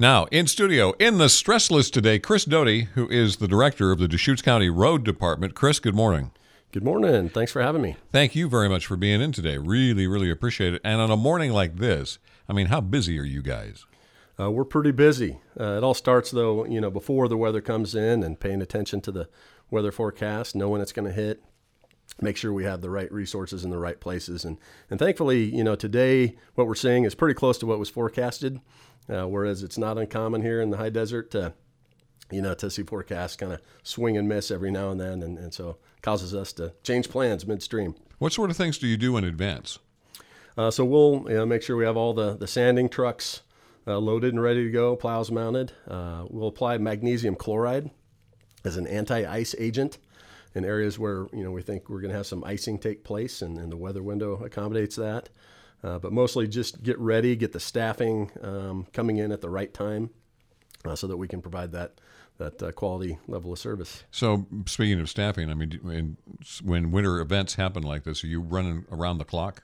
Now, in studio, in the stress list today, Chris Doty, who is the director of the Deschutes County Road Department. Chris, good morning. Good morning. Thanks for having me. Thank you very much for being in today. Really, really appreciate it. And on a morning like this, I mean, how busy are you guys? Uh, we're pretty busy. Uh, it all starts, though, you know, before the weather comes in and paying attention to the weather forecast, know when it's going to hit, make sure we have the right resources in the right places. And, and thankfully, you know, today what we're seeing is pretty close to what was forecasted. Uh, whereas it's not uncommon here in the high desert to, you know, to see forecasts kind of swing and miss every now and then, and, and so causes us to change plans midstream. What sort of things do you do in advance? Uh, so we'll you know, make sure we have all the, the sanding trucks uh, loaded and ready to go, plows mounted. Uh, we'll apply magnesium chloride as an anti-ice agent in areas where you know we think we're going to have some icing take place, and, and the weather window accommodates that. Uh, but mostly just get ready, get the staffing um, coming in at the right time, uh, so that we can provide that that uh, quality level of service. So, speaking of staffing, I mean, when winter events happen like this, are you running around the clock?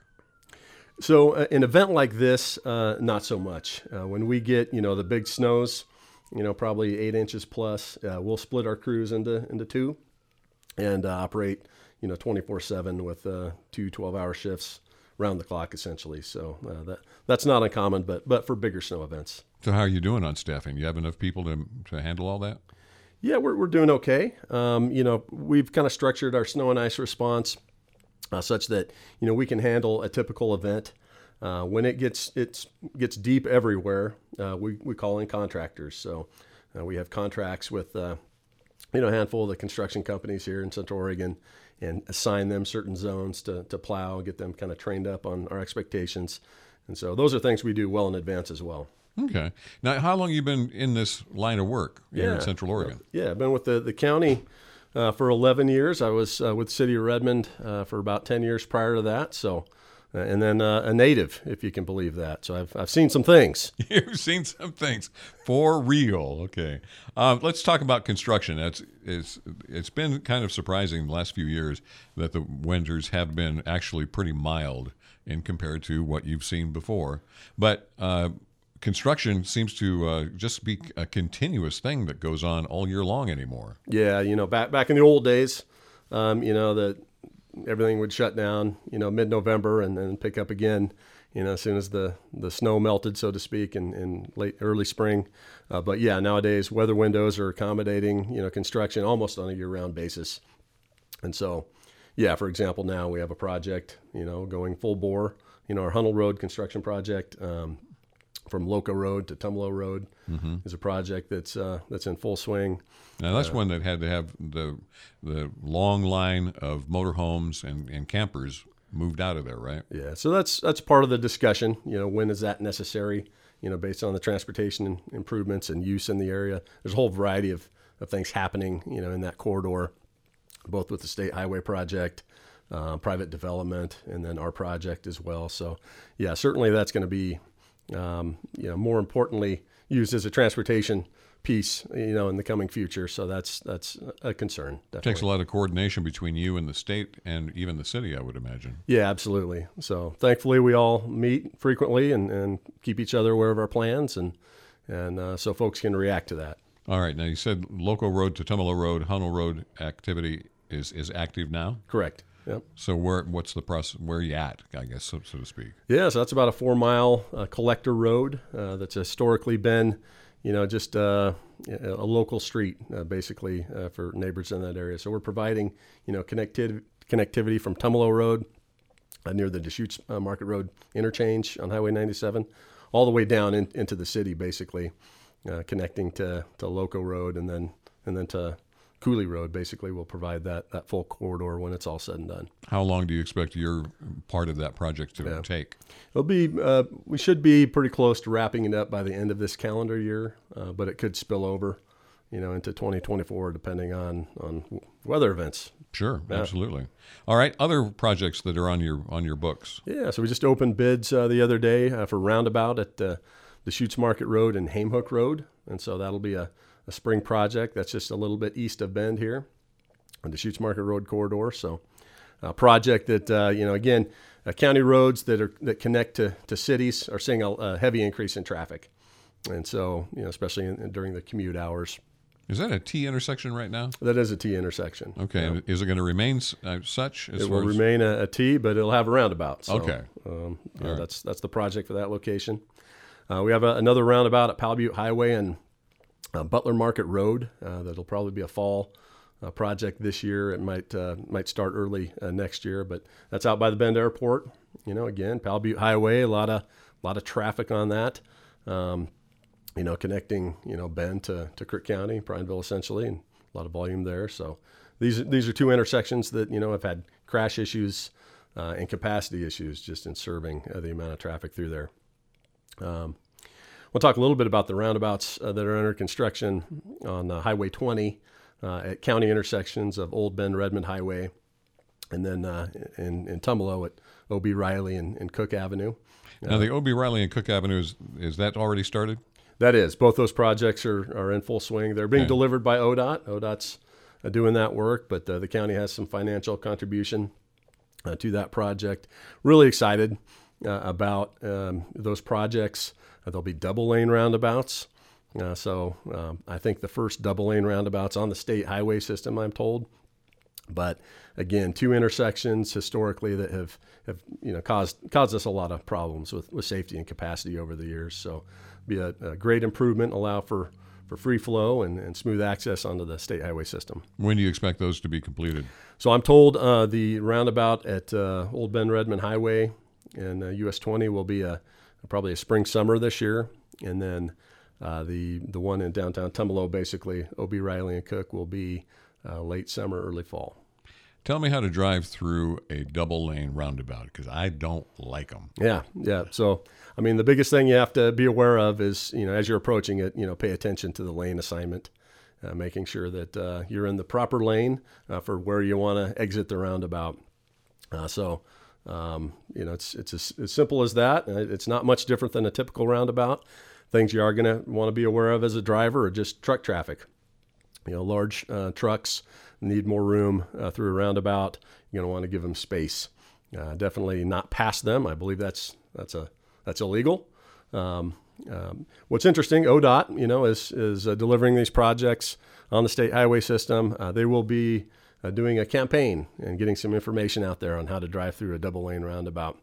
So, uh, an event like this, uh, not so much. Uh, when we get you know the big snows, you know probably eight inches plus, we'll split our crews into into two, and operate you know 24/7 with two 12-hour shifts round the clock essentially. So uh, that that's not uncommon, but but for bigger snow events. So how are you doing on staffing? You have enough people to to handle all that? Yeah, we're we're doing okay. Um, you know, we've kind of structured our snow and ice response uh, such that you know we can handle a typical event. Uh, when it gets it's gets deep everywhere, uh, we we call in contractors. So uh, we have contracts with uh, you know a handful of the construction companies here in Central Oregon and assign them certain zones to, to plow, get them kind of trained up on our expectations. And so those are things we do well in advance as well. Okay. Now, how long you been in this line of work here yeah. in Central Oregon? Yeah, I've been with the, the county uh, for 11 years. I was uh, with City of Redmond uh, for about 10 years prior to that. So and then uh, a native, if you can believe that. So I've, I've seen some things. You've seen some things for real. Okay, um, let's talk about construction. It's, it's it's been kind of surprising the last few years that the winters have been actually pretty mild in compared to what you've seen before. But uh, construction seems to uh, just be a continuous thing that goes on all year long anymore. Yeah, you know, back back in the old days, um, you know, the everything would shut down, you know, mid-November and then pick up again, you know, as soon as the, the snow melted, so to speak, in, in late early spring. Uh, but yeah, nowadays weather windows are accommodating, you know, construction almost on a year-round basis. And so, yeah, for example, now we have a project, you know, going full bore, you know, our Hunnell Road construction project. Um, from Loco Road to Tumalo Road mm-hmm. is a project that's uh, that's in full swing. Now that's uh, one that had to have the the long line of motorhomes and, and campers moved out of there, right? Yeah, so that's that's part of the discussion. You know, when is that necessary? You know, based on the transportation improvements and use in the area, there's a whole variety of, of things happening. You know, in that corridor, both with the state highway project. Uh, private development, and then our project as well. So, yeah, certainly that's going to be um, you know, more importantly, used as a transportation piece, you know, in the coming future. So that's that's a concern. Definitely. It takes a lot of coordination between you and the state and even the city, I would imagine. Yeah, absolutely. So thankfully, we all meet frequently and, and keep each other aware of our plans, and and uh, so folks can react to that. All right. Now you said Loco Road to Tumalo Road, Hunnell Road activity is is active now. Correct. Yep. So where what's the process? Where are you at? I guess so, so to speak. Yeah, so that's about a four mile uh, collector road uh, that's historically been, you know, just uh, a local street uh, basically uh, for neighbors in that area. So we're providing, you know, connectivity connectivity from Tumalo Road uh, near the Deschutes Market Road interchange on Highway 97, all the way down in, into the city, basically connecting to to Loco Road and then and then to Cooley Road basically will provide that, that full corridor when it's all said and done. How long do you expect your part of that project to yeah. take? It'll be uh, we should be pretty close to wrapping it up by the end of this calendar year, uh, but it could spill over, you know, into 2024 depending on on weather events. Sure, yeah. absolutely. All right, other projects that are on your on your books. Yeah, so we just opened bids uh, the other day uh, for roundabout at uh, the Deschutes Market Road and Hamehook Road, and so that'll be a a spring project that's just a little bit east of Bend here on the Deschutes Market Road corridor. So, a project that uh, you know again, uh, county roads that are that connect to, to cities are seeing a, a heavy increase in traffic. and so you know, especially in, during the commute hours. Is that a T intersection right now? That is a T intersection. Okay. Yeah. Is it going to remain uh, such? As it will remain a, a T, but it'll have a roundabout. So, Okay. Um, know, right. That's that's the project for that location. Uh, we have a, another roundabout at Powell Butte Highway and uh, Butler Market Road. Uh, that'll probably be a fall uh, project this year. It might uh, might start early uh, next year, but that's out by the Bend Airport. You know, again, Powell Butte Highway, a lot of lot of traffic on that. Um, you know, connecting you know Bend to, to Crook County, Prineville essentially, and a lot of volume there. So these these are two intersections that you know have had crash issues uh, and capacity issues just in serving the amount of traffic through there. Um, we'll talk a little bit about the roundabouts uh, that are under construction on uh, Highway 20 uh, at county intersections of Old Bend Redmond Highway, and then uh, in in Tumalo at O.B. Riley and, and Cook Avenue. Now, the O.B. Riley and Cook Avenue, is, is that already started? That is, both those projects are, are in full swing. They're being Okay. delivered by ODOT. ODOT's uh, doing that work, but uh, the county has some financial contribution uh, to that project. Really excited uh, about um, those projects. Uh, there'll be double lane roundabouts. Uh, so um, I think the first double lane roundabouts on the state highway system, I'm told. But again, two intersections historically that have, have you know caused caused us a lot of problems with, with safety and capacity over the years. So be a, a great improvement, allow for, for free flow and, and smooth access onto the state highway system. When do you expect those to be completed? So I'm told uh, the roundabout at uh, Old Bend Redmond Highway and uh, US 20 will be a probably a spring summer this year, and then uh, the the one in downtown Tumalo, basically OB Riley and Cook, will be uh, late summer, early fall. Tell me how to drive through a double lane roundabout because I don't like them. Yeah, yeah. So I mean, the biggest thing you have to be aware of is you know as you're approaching it, you know, pay attention to the lane assignment. Uh, making sure that uh, you're in the proper lane uh, for where you want to exit the roundabout. Uh, so, um, you know, it's it's as, as simple as that. Uh, It's not much different than a typical roundabout. Things you are going to want to be aware of as a driver are just truck traffic. You know, large uh, trucks need more room uh, through a roundabout. You're going to want to give them space. Uh, definitely not past them. I believe that's that's a that's illegal. Um, um, what's interesting, ODOT, you know, is is uh, delivering these projects on the state highway system. Uh, they will be uh, doing a campaign and getting some information out there on how to drive through a double lane roundabout.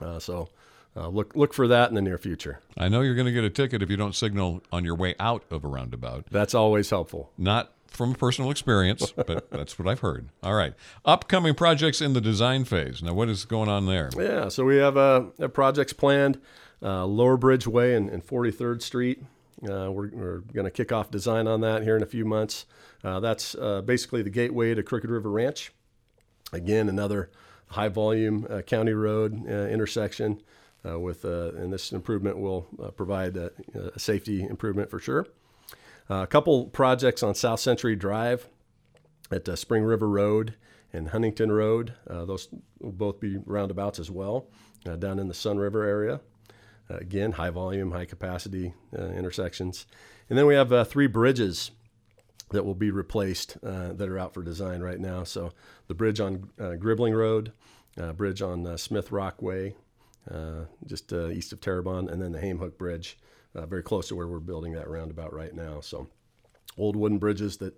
Uh, so uh, look look for that in the near future. I know you're going to get a ticket if you don't signal on your way out of a roundabout. That's always helpful. Not from personal experience, but that's what I've heard. All right. Upcoming projects in the design phase. Now, what is going on there? Yeah, so we have uh, projects planned. Uh, Lower Bridge Way and, and 43rd Street. Uh, we're we're going to kick off design on that here in a few months. Uh, that's uh, basically the gateway to Crooked River Ranch. Again, another high volume uh, county road uh, intersection uh, with, and this improvement will provide a, a safety improvement for sure. A couple projects on South Century Drive at Spring River Road and Huntington Road. Those will both be roundabouts as well down in the Sunriver area. Uh, again, high volume, high capacity uh, intersections. And then we have uh, three bridges that will be replaced that are out for design right now. So the bridge on Gribbling Road, bridge on Smith Rock Way, uh, just east of Terrebonne, and then the Hamehook Bridge, very close to where we're building that roundabout right now. So old wooden bridges that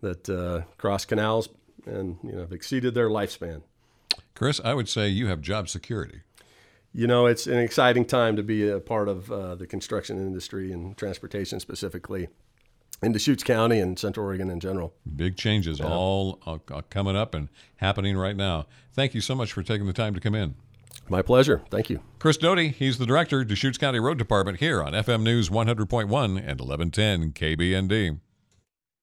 that uh, cross canals and you know have exceeded their lifespan. Chris, I would say you have job security. You know, it's an exciting time to be a part of uh, the construction industry and transportation specifically in Deschutes County and Central Oregon in general. Big changes all uh, uh, coming up and happening right now. Thank you so much for taking the time to come in. My pleasure. Thank you. Chris Doty, he's the director, Deschutes County Road Department here on FM News 100.1 and 1110 KBND.